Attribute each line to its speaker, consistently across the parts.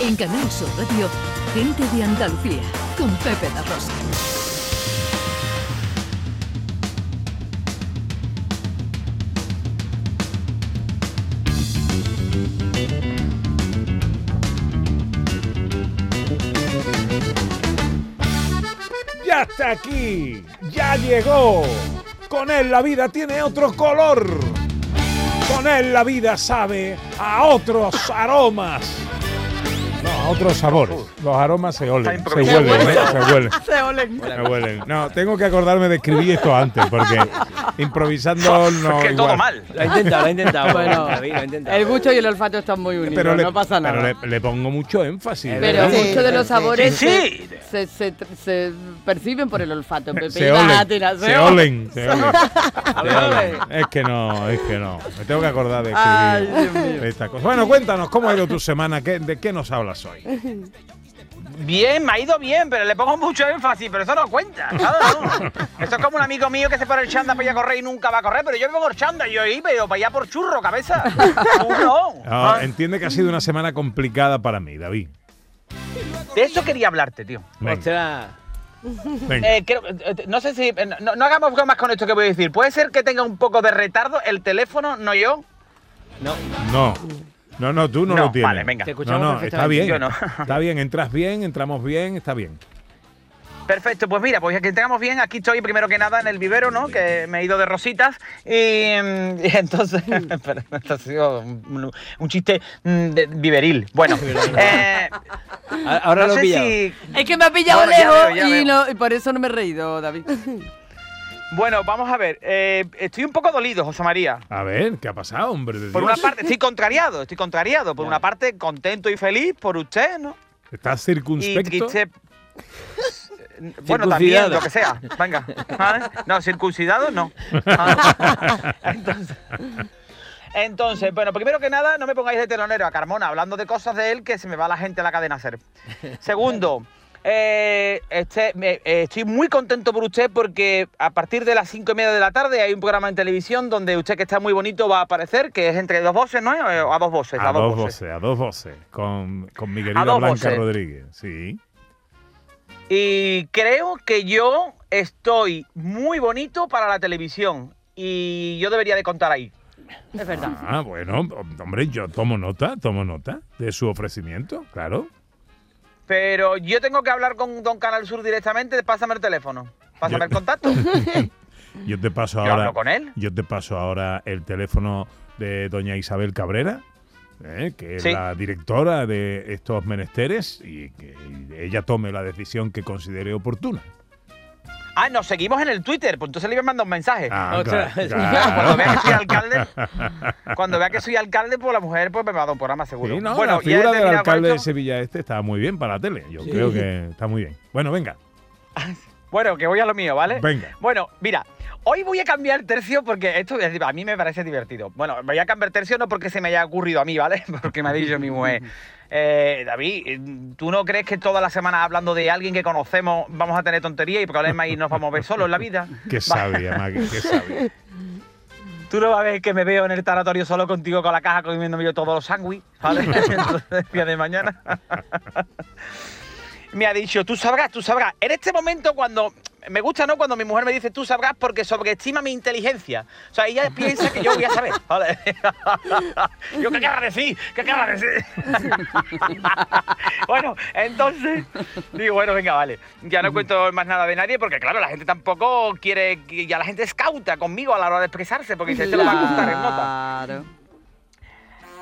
Speaker 1: En Canal Sur Radio, Gente de Andalucía, con Pepe La Rosa.
Speaker 2: Ya está aquí, ya llegó. Con él la vida tiene otro color. Con él la vida sabe a otros aromas. A otros sabores. Los aromas se olen, se huelen, ¿eh? se huelen.
Speaker 3: Se olen.
Speaker 2: Se huelen. No, tengo que acordarme de escribir esto antes, porque improvisando no.
Speaker 4: que todo mal.
Speaker 5: Lo ha intentado, lo ha intentado.
Speaker 3: Bueno,
Speaker 5: lo ha intentado.
Speaker 3: el gusto y el olfato están muy unidos,
Speaker 2: Pero le,
Speaker 3: no pasa nada.
Speaker 2: pero le- le pongo mucho énfasis.
Speaker 5: Es
Speaker 3: Pero
Speaker 5: verdad.
Speaker 3: muchos de los
Speaker 5: Sí,
Speaker 3: sabores
Speaker 4: sí, sí.
Speaker 3: Se, se, se- se perciben por el olfato. Pepe.
Speaker 2: Se olen,
Speaker 3: tirar-
Speaker 2: se olen, se olen. Se
Speaker 3: ole.
Speaker 2: olen. Es que no, es que no. Me tengo que acordar de
Speaker 3: Ay,
Speaker 2: escribir
Speaker 3: Dios mío.
Speaker 2: esta cosa. Bueno, cuéntanos, ¿cómo ha ido tu semana? ¿Qué- ¿De qué nos hablas hoy?
Speaker 4: Bien, me ha ido bien, pero le pongo mucho énfasis, pero eso no cuenta. Claro, no. Esto es como un amigo mío que se pone el chanda para ir a correr y nunca va a correr, pero yo me pongo el chanda y yo ahí, pero para allá por churro, cabeza. Tú no.
Speaker 2: Ah,
Speaker 4: Ah,
Speaker 2: entiende que ha sido una semana complicada para mí, David.
Speaker 4: De eso quería hablarte, tío.
Speaker 2: Venga.
Speaker 4: Eh, creo- eh, no sé si. eh, No, no hagamos bromas con esto que voy a decir. ¿Puede ser que tenga un poco de retardo el teléfono, no yo?
Speaker 5: No.
Speaker 2: No. No, no, tú no,
Speaker 4: No,
Speaker 2: lo tienes.
Speaker 4: vale, venga.
Speaker 5: Te
Speaker 2: No,
Speaker 5: escuchamos
Speaker 2: no, está
Speaker 5: perfectamente.
Speaker 2: bien.
Speaker 4: Yo no.
Speaker 2: Está bien, entras bien, entramos bien, está bien.
Speaker 4: Perfecto, pues mira, pues que entramos bien, aquí estoy primero que nada en el vivero, ¿no? Que me he ido de rositas y, mm, y entonces, pero esto ha sido un, un chiste mm, de- viveril. Bueno, eh,
Speaker 5: Ahora
Speaker 4: no
Speaker 5: lo he
Speaker 4: sé
Speaker 5: pillado.
Speaker 4: si,
Speaker 3: Es que me ha pillado lejos
Speaker 4: veo,
Speaker 3: y, no- y por eso no me he reído, David.
Speaker 4: Bueno, vamos a ver, eh, estoy un poco dolido, José María.
Speaker 2: A ver, ¿qué ha pasado, hombre? de
Speaker 4: Por
Speaker 2: Dios?
Speaker 4: una parte, estoy contrariado, estoy contrariado. Por
Speaker 5: Ya.
Speaker 4: una parte, contento y feliz por usted, ¿no?
Speaker 2: ¿Estás
Speaker 4: Y
Speaker 2: circunspecto?
Speaker 4: triste. Bueno, también, lo que sea. Venga. ¿vale? No, circuncidado no. Ah. Entonces, entonces, bueno, primero que nada, no me pongáis de telonero a Carmona hablando de cosas de él que se me va la gente a la cadena a hacer. Segundo, eh, este, me- eh, estoy muy contento por usted porque a partir de las cinco y media de la tarde hay un programa en televisión donde usted que está muy bonito va a aparecer, que es entre dos voces, ¿no? Eh, A dos voces.
Speaker 2: A dos voces, a dos voces. Con, con mi querida Blanca
Speaker 4: voces.
Speaker 2: Rodríguez. Sí.
Speaker 4: Y creo que yo estoy muy bonito para la televisión. Y yo debería de contar ahí.
Speaker 3: Es verdad.
Speaker 2: Ah, bueno, hombre, yo tomo nota, tomo nota de su ofrecimiento, claro.
Speaker 4: Pero yo tengo que hablar con Don Canal Sur directamente. Pásame el teléfono. Pásame
Speaker 2: Yo-
Speaker 4: el contacto.
Speaker 2: Yo te paso
Speaker 4: Yo
Speaker 2: ahora.
Speaker 4: hablo con él.
Speaker 2: Yo te paso ahora el teléfono de doña Isabel Cabrera, ¿eh? que es
Speaker 4: Sí.
Speaker 2: la directora de estos menesteres y que ella tome la decisión que considere oportuna.
Speaker 4: Ah, nos seguimos en el Twitter. Pues entonces le voy a mandar un mensaje.
Speaker 2: Ah,
Speaker 5: Otra
Speaker 2: claro,
Speaker 5: vez.
Speaker 2: claro.
Speaker 4: Cuando vea que soy alcalde, cuando vea que soy alcalde, pues la mujer pues me va a dar un programa seguro.
Speaker 2: Sí, no,
Speaker 4: bueno,
Speaker 2: la figura del alcalde de. Sevilla este está muy bien para la tele. Yo
Speaker 5: Sí.
Speaker 2: creo que está muy bien. Bueno, venga,
Speaker 4: Bueno, que voy a lo mío, ¿vale?
Speaker 2: venga.
Speaker 4: Bueno, mira, hoy voy a cambiar tercio porque esto es- a mí me parece divertido. Bueno, voy a cambiar tercio no porque se me haya ocurrido a mí, ¿vale? Porque me ha dicho mi mujer. Eh, David, ¿tú no crees que toda la semana hablando de alguien que conocemos vamos a tener tontería y problemas y nos vamos a ver solos en la vida?
Speaker 2: Qué sabia, Maggie, qué sabia.
Speaker 4: Tú no vas a ver que me veo en el tanatorio solo contigo con la caja comiéndome yo todos los sándwiches, ¿vale? Entonces, día de mañana. Me ha dicho, tú sabrás, tú sabrás. En este momento cuando... Me gusta, ¿no? Cuando mi mujer me dice, tú sabrás porque sobreestima mi inteligencia. O sea, ella piensa que yo voy a saber. ¿vale? yo, ¿qué querrá decir? ¿Qué querrá decir? bueno, entonces... Digo, bueno, venga, vale. Ya no cuento más nada de nadie porque, claro, la gente tampoco quiere... Ya la gente es cauta conmigo a la hora de expresarse porque dice, este lo va a contar en nota.
Speaker 3: Claro.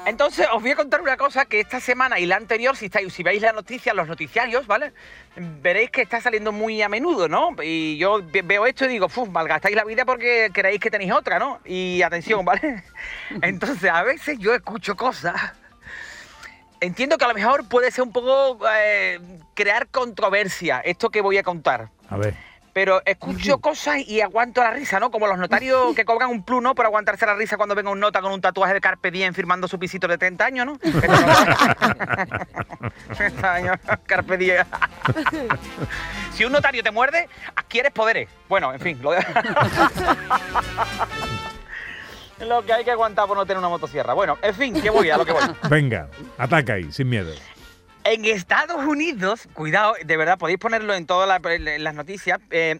Speaker 4: Entonces, os voy a contar una cosa que esta semana y la anterior, si, estáis, si veis las noticias, los noticiarios, ¿vale? Veréis que está saliendo muy a menudo, ¿no? Y yo ve- veo esto y digo, ¡fuf! Malgastáis la vida porque creéis que tenéis otra, ¿no? Y atención, ¿vale? Entonces, a veces yo escucho cosas. Entiendo que a lo mejor puede ser un poco eh, crear controversia, esto que voy a contar.
Speaker 2: A ver.
Speaker 4: Pero escucho cosas y aguanto la risa, ¿no? Como los notarios que cobran un plus, ¿no? Por aguantarse la risa cuando venga un nota con un tatuaje de Carpe Diem firmando su pisito de 30 años, ¿no? Esto no- 30 años, Carpe Diem. si un notario te muerde, adquieres poderes. Bueno, en fin, lo de- Lo que hay que aguantar por no tener una motosierra. Bueno, en fin, que voy a lo que voy.
Speaker 2: Venga, ataca ahí, sin miedo.
Speaker 4: En Estados Unidos, cuidado, de verdad, podéis ponerlo en todas la- las noticias. eh,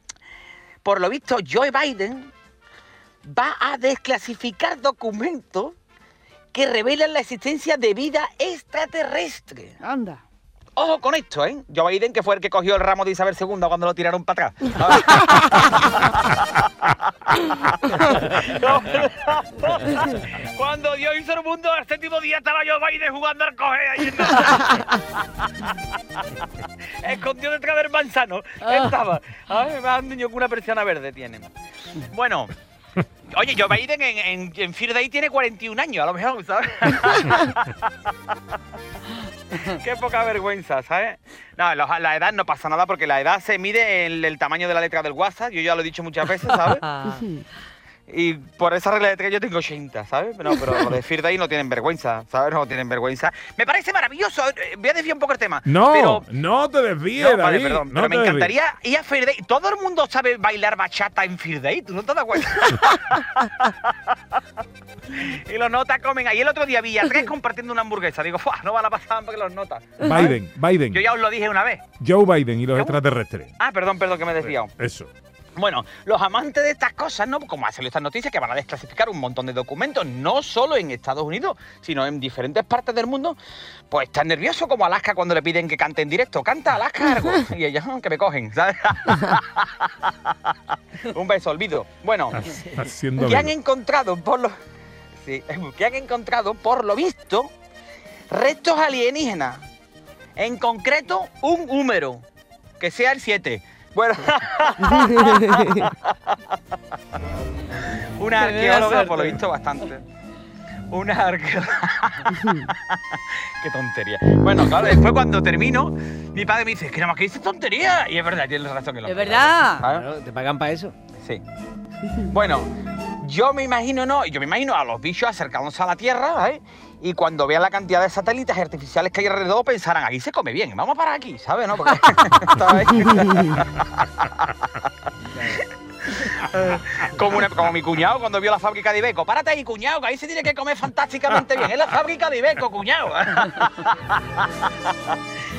Speaker 4: por lo visto, Joe Biden va a desclasificar documentos que revelan la existencia de vida extraterrestre.
Speaker 3: Anda.
Speaker 4: Ojo con esto, ¿eh? Joe Biden, que fue el que cogió el ramo de Isabel II cuando lo tiraron para atrás. cuando Dios hizo el mundo, el séptimo día estaba Joe Biden jugando al coge ahí en Escondido detrás del manzano. Estaba. Ay, me da un niño con una persiana verde tiene. Bueno. Oye, Joe Biden en, en, en Fear Day tiene 41 años, a lo mejor, ¿sabes? Qué poca vergüenza, ¿sabes? No, lo- la edad no pasa nada porque la edad se mide en el tamaño de la letra del WhatsApp. Yo ya lo he dicho muchas veces, ¿sabes? Y por esa regla de tres yo tengo 80, ¿sabes? No, pero los de Fear Day no tienen vergüenza, ¿sabes? No tienen vergüenza. Me parece maravilloso. eh, Voy a desviar un poco el tema.
Speaker 2: No,
Speaker 4: pero
Speaker 2: no te desvíes,
Speaker 4: no, vale, perdón,
Speaker 2: no
Speaker 4: pero me
Speaker 2: desvíes.
Speaker 4: encantaría ir a Fear Day. Todo el mundo sabe bailar bachata en Fear Day, ¿tú no te das cuenta? y los notas comen. Ahí el otro día vi a tres compartiendo una hamburguesa. Digo, ¡fuah! No van a pasar porque los notas.
Speaker 2: Biden, Biden.
Speaker 4: Yo ya os lo dije una vez.
Speaker 2: Joe Biden y los extraterrestres.
Speaker 4: Ah, perdón, perdón, que me he desviado.
Speaker 2: Eso.
Speaker 4: Bueno, los amantes de estas cosas, ¿no? Como ha salido estas noticias, que van a desclasificar un montón de documentos, no solo en Estados Unidos, sino en diferentes partes del mundo, pues están nerviosos como Alaska cuando le piden que cante en directo. Canta Alaska algo. Y ellos, "Ah, que me cogen, ¿sabes? un beso, olvido. Bueno,
Speaker 2: Haciendo
Speaker 4: que han encontrado por lo... Sí, que han encontrado, por lo visto, restos alienígenas. En concreto, un húmero, que sea el 7. Bueno, una arqueóloga, por lo visto, bastante. Una arqueóloga. Qué tontería. Bueno, claro, después cuando termino, mi padre me dice, que nada más que dices tontería. Y es verdad, tienes razón que lo
Speaker 3: Es verdad.
Speaker 5: ¿Te pagan para eso?
Speaker 4: Sí. Bueno, yo me imagino, no, yo me imagino a los bichos acercándose a la Tierra, ¿eh? Y cuando vean la cantidad de satélites artificiales que hay alrededor, pensarán, aquí se come bien, vamos para aquí, ¿sabes? ¿No? Porque, ¿sabes? como, una- como mi cuñado cuando vio la fábrica de Ibeco. Párate ahí, cuñado, que ahí se tiene que comer fantásticamente bien. Es la fábrica de Ibeco, cuñado.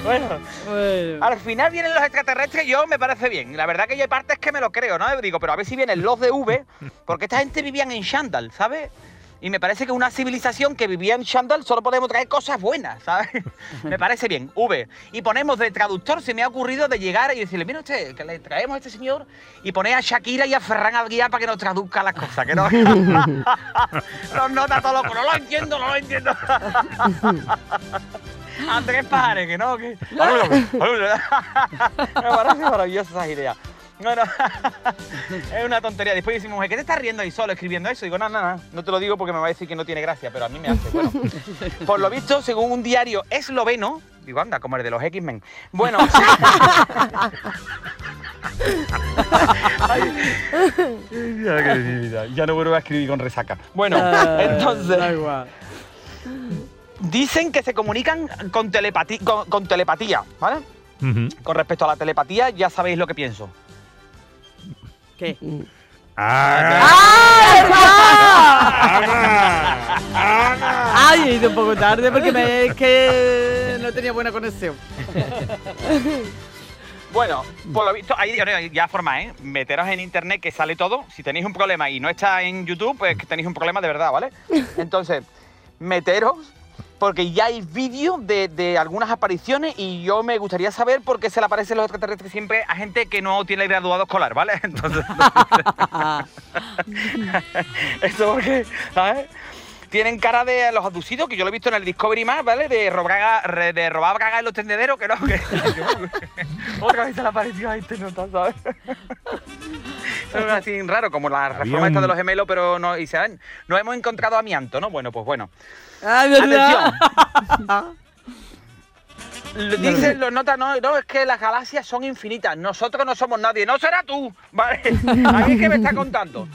Speaker 4: bueno.
Speaker 3: Bueno.
Speaker 4: Al final vienen los extraterrestres, yo me parece bien. La verdad que hay partes que me lo creo, ¿no? Digo, pero a ver si vienen los de V, porque esta gente vivían en Shandal, ¿sabes? Y me parece que una civilización que vivía en Shandal solo podemos traer cosas buenas, ¿sabes? me parece bien, V. Y ponemos de traductor, se me ha ocurrido de llegar y decirle, mira usted, que le traemos a este señor y poner a Shakira y a Ferran al guía para que nos traduzca las cosas, que no... Los nota todo loco, no lo entiendo, no lo entiendo. Andrés Pajares, que no, que... Me parece maravillosa esa idea. Bueno, es una tontería. Después dice mi mujer, ¿qué te estás riendo ahí solo escribiendo eso? Digo, no, no, no, no te lo digo porque me va a decir que no tiene gracia, pero a mí me hace. Bueno, por lo visto, según un diario esloveno, digo, anda, como el de los X-Men. Bueno. Ya, no vuelvo a escribir con resaca. Bueno,
Speaker 3: Da
Speaker 4: entonces,
Speaker 3: igual.
Speaker 4: dicen que se comunican con, telepati- con, con telepatía, ¿vale? Con respecto a la telepatía, ya sabéis lo que pienso.
Speaker 3: ¿Qué?
Speaker 2: ¡Ana! ¡Ana!
Speaker 3: Ay, he ido un poco tarde porque me, es que no tenía buena conexión.
Speaker 4: Bueno, por lo visto, ahí ahí ya forma, ¿eh? Meteros en internet que sale todo. Si tenéis un problema y no está en YouTube, pues que tenéis un problema de verdad, ¿vale? Entonces, meteros, porque ya hay vídeos de, de algunas apariciones y yo me gustaría saber por qué se le aparecen los extraterrestres siempre a gente que no tiene graduado escolar, ¿vale? Entonces, eso porque, ¿sabes? Tienen cara de los abducidos, que yo lo he visto en el Discovery más, ¿vale? De robar, de robar en los tendederos, que no, que... Otra vez se le apareció a este nota, ¿sabes? Eso es así raro, como la reforma
Speaker 2: un-
Speaker 4: esta de los gemelos, pero no, y se han- no hemos encontrado amianto, ¿no? Bueno, pues bueno.
Speaker 3: Ay, ¿verdad?
Speaker 4: Lo- Dicen los notas, no, no, es que las galaxias son infinitas, nosotros no somos nadie, no será tú, ¿vale? A mí es que me está contando.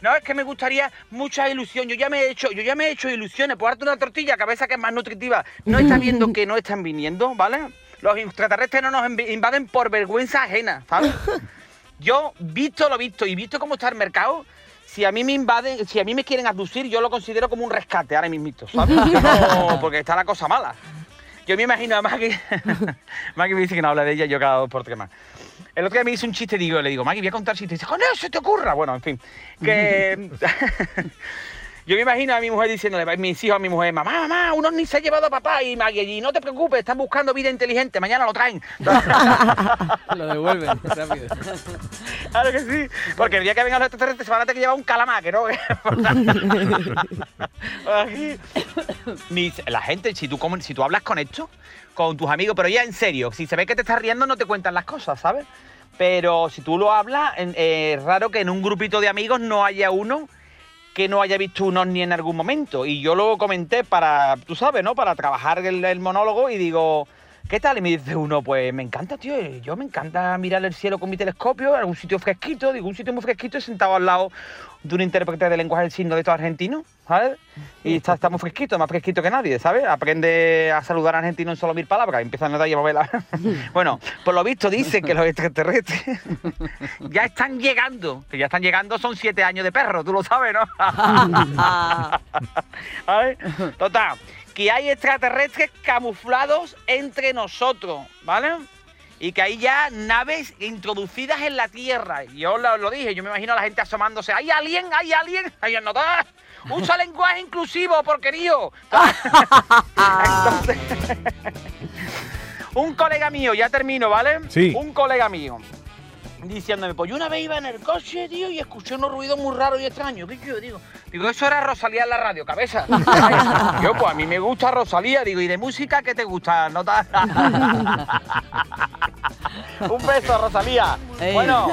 Speaker 4: No, es que me gustaría mucha ilusión. Yo ya me he hecho, yo ya me he hecho ilusiones por darte una tortilla, cabeza que es más nutritiva. No estás viendo que no están viniendo, ¿vale? Los extraterrestres no nos inv- invaden por vergüenza ajena, ¿sabes? Yo, visto lo visto y visto cómo está el mercado, si a mí me invaden, si a mí me quieren abducir, yo lo considero como un rescate ahora mismo, ¿sabes? No, porque está la cosa mala. Yo me imagino a Maggie. Maggie me dice que no habla de ella, yo cada dos por tres más. El otro día me hizo un chiste, digo, le digo, Maggie, voy a contar chistes. Y dice, ¡con eso te ocurra! Bueno, en fin. Que. Yo me imagino a mi mujer diciéndole, a mis hijos a mi mujer, mamá, mamá, unos ni se ha llevado a papá y Maggie allí, no te preocupes, están buscando vida inteligente, mañana lo traen.
Speaker 5: Lo devuelven rápido.
Speaker 4: Claro que sí. Porque el día que vengan los extraterrestres se van a tener que llevar un calamar, que no. La gente, si tú, si tú hablas con esto, con tus amigos, pero ya en serio, si se ve que te estás riendo, no te cuentan las cosas, ¿sabes? Pero si tú lo hablas, eh, es raro que en un grupito de amigos no haya uno que no haya visto un ovni en algún momento. Y yo lo comenté para, tú sabes, ¿no? Para trabajar el, monólogo y digo, ¿qué tal? Y me dice uno, pues me encanta, tío, yo me encanta mirar el cielo con mi telescopio, algún sitio fresquito, digo, un sitio muy fresquito y sentado al lado de un intérprete de lenguaje del signo de estos argentinos, ¿sabes? Y está, está muy fresquito, más fresquito que nadie, ¿sabes? Aprende a saludar a argentino en solo mil palabras, y empiezan a dar y a mover la- bueno, por lo visto dicen que los extraterrestres ya están llegando, que ya están llegando son siete años de perro, tú lo sabes, ¿no? Total, que hay extraterrestres camuflados entre nosotros, ¿vale? Y que hay ya naves introducidas en la Tierra. Yo lo, lo dije, yo me imagino a la gente asomándose. ¿Hay alguien? ¿Hay alguien? ¿Hay nota? Usa lenguaje inclusivo, porquerío. Entonces, un colega mío, ya termino, ¿vale?
Speaker 2: Sí.
Speaker 4: Un colega mío diciéndome, pues yo una vez iba en el coche, tío, y escuché unos ruidos muy raros y extraños. ¿Qué yo digo? Digo, eso era Rosalía en la radio, cabeza. yo, pues a mí me gusta Rosalía, digo, ¿y de música qué te gusta? ¿No te- Un beso, Rosalía.
Speaker 3: Ey.
Speaker 4: Bueno.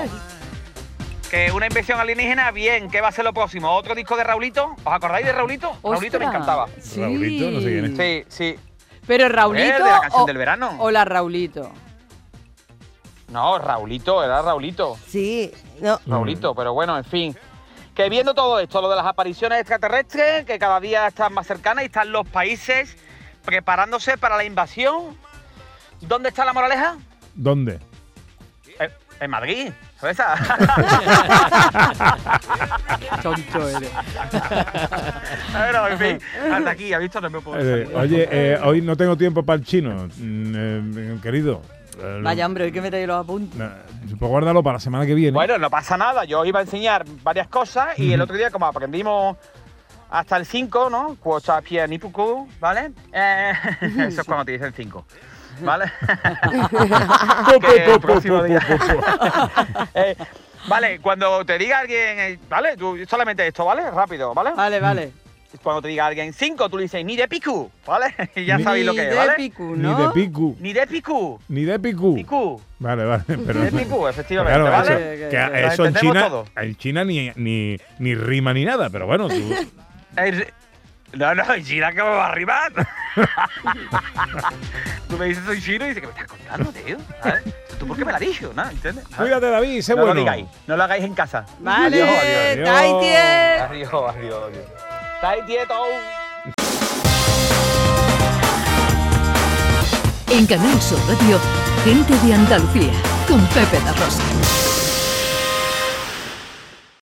Speaker 4: Que una invención alienígena, bien. ¿Qué va a ser lo próximo? ¿Otro disco de Raulito? ¿Os acordáis de Raulito? Raulito me encantaba.
Speaker 3: Sí.
Speaker 2: Raulito, no sé quién es.
Speaker 4: Sí, sí.
Speaker 3: Pero Raulito
Speaker 4: Eh, de la canción
Speaker 3: o,
Speaker 4: del verano.
Speaker 3: o la Raulito.
Speaker 4: No, Raulito, era Raulito.
Speaker 6: Sí, no.
Speaker 4: Raulito, pero bueno, en fin. Que viendo todo esto, lo de las apariciones extraterrestres, que cada día están más cercanas y están los países preparándose para la invasión. ¿Dónde está la moraleja?
Speaker 2: ¿Dónde?
Speaker 4: En Madrid. ¿Sabes esa?
Speaker 3: Tonto eres.
Speaker 4: bueno, en fin, hasta aquí, ¿has visto? No me puedo
Speaker 2: Eh,
Speaker 4: salir.
Speaker 2: oye, eh, hoy no tengo tiempo para el chino, mm, eh, querido. Eh,
Speaker 3: Vaya, hombre, hay que meter los apuntes.
Speaker 2: Pues guárdalo para la semana que viene.
Speaker 4: Bueno, no pasa nada. Yo iba a enseñar varias cosas y el otro día, como aprendimos hasta el 5, ¿no? Cuota pie ni puku, ¿vale? Eh, eso es cuando te dicen 5. ¿Vale? Que el próximo día- Eh, vale, cuando te diga alguien, eh, ¿vale? Tú solamente esto, ¿vale? Rápido, ¿vale?
Speaker 3: Vale, vale.
Speaker 4: Cuando te diga alguien 5, tú le dices ni de picu, ¿vale? Y ya
Speaker 2: Ni-
Speaker 4: sabéis lo
Speaker 3: Ni
Speaker 4: que es,
Speaker 3: de
Speaker 4: ¿vale?
Speaker 3: picu,
Speaker 2: Ni
Speaker 3: ¿no?
Speaker 2: de picu.
Speaker 4: Ni de picu.
Speaker 2: Ni de picu.
Speaker 4: Picu.
Speaker 2: Vale, vale. Pero,
Speaker 4: De picu, efectivamente,
Speaker 2: Claro,
Speaker 4: ¿vale?
Speaker 2: eso,
Speaker 3: Que-
Speaker 2: eso en China,
Speaker 4: todo.
Speaker 2: en China ni, ni, ni rima ni nada, pero bueno, tú,
Speaker 4: No, no, en China que me va a arribar. Tú me dices soy chino y dices, ¿qué me estás contando, tío? ¿Sabes? ¿Tú por qué me la has dicho? ¿No? ¿Entiendes?
Speaker 2: Cuídate David, sé
Speaker 4: No
Speaker 2: bueno.
Speaker 4: lo digáis, no lo hagáis en casa.
Speaker 3: Vale,
Speaker 4: Adiós, adiós. Adiós, adiós, adiós. Quietos.
Speaker 1: En Canal Sur Radio, gente de Andalucía, con Pepe da Rosa.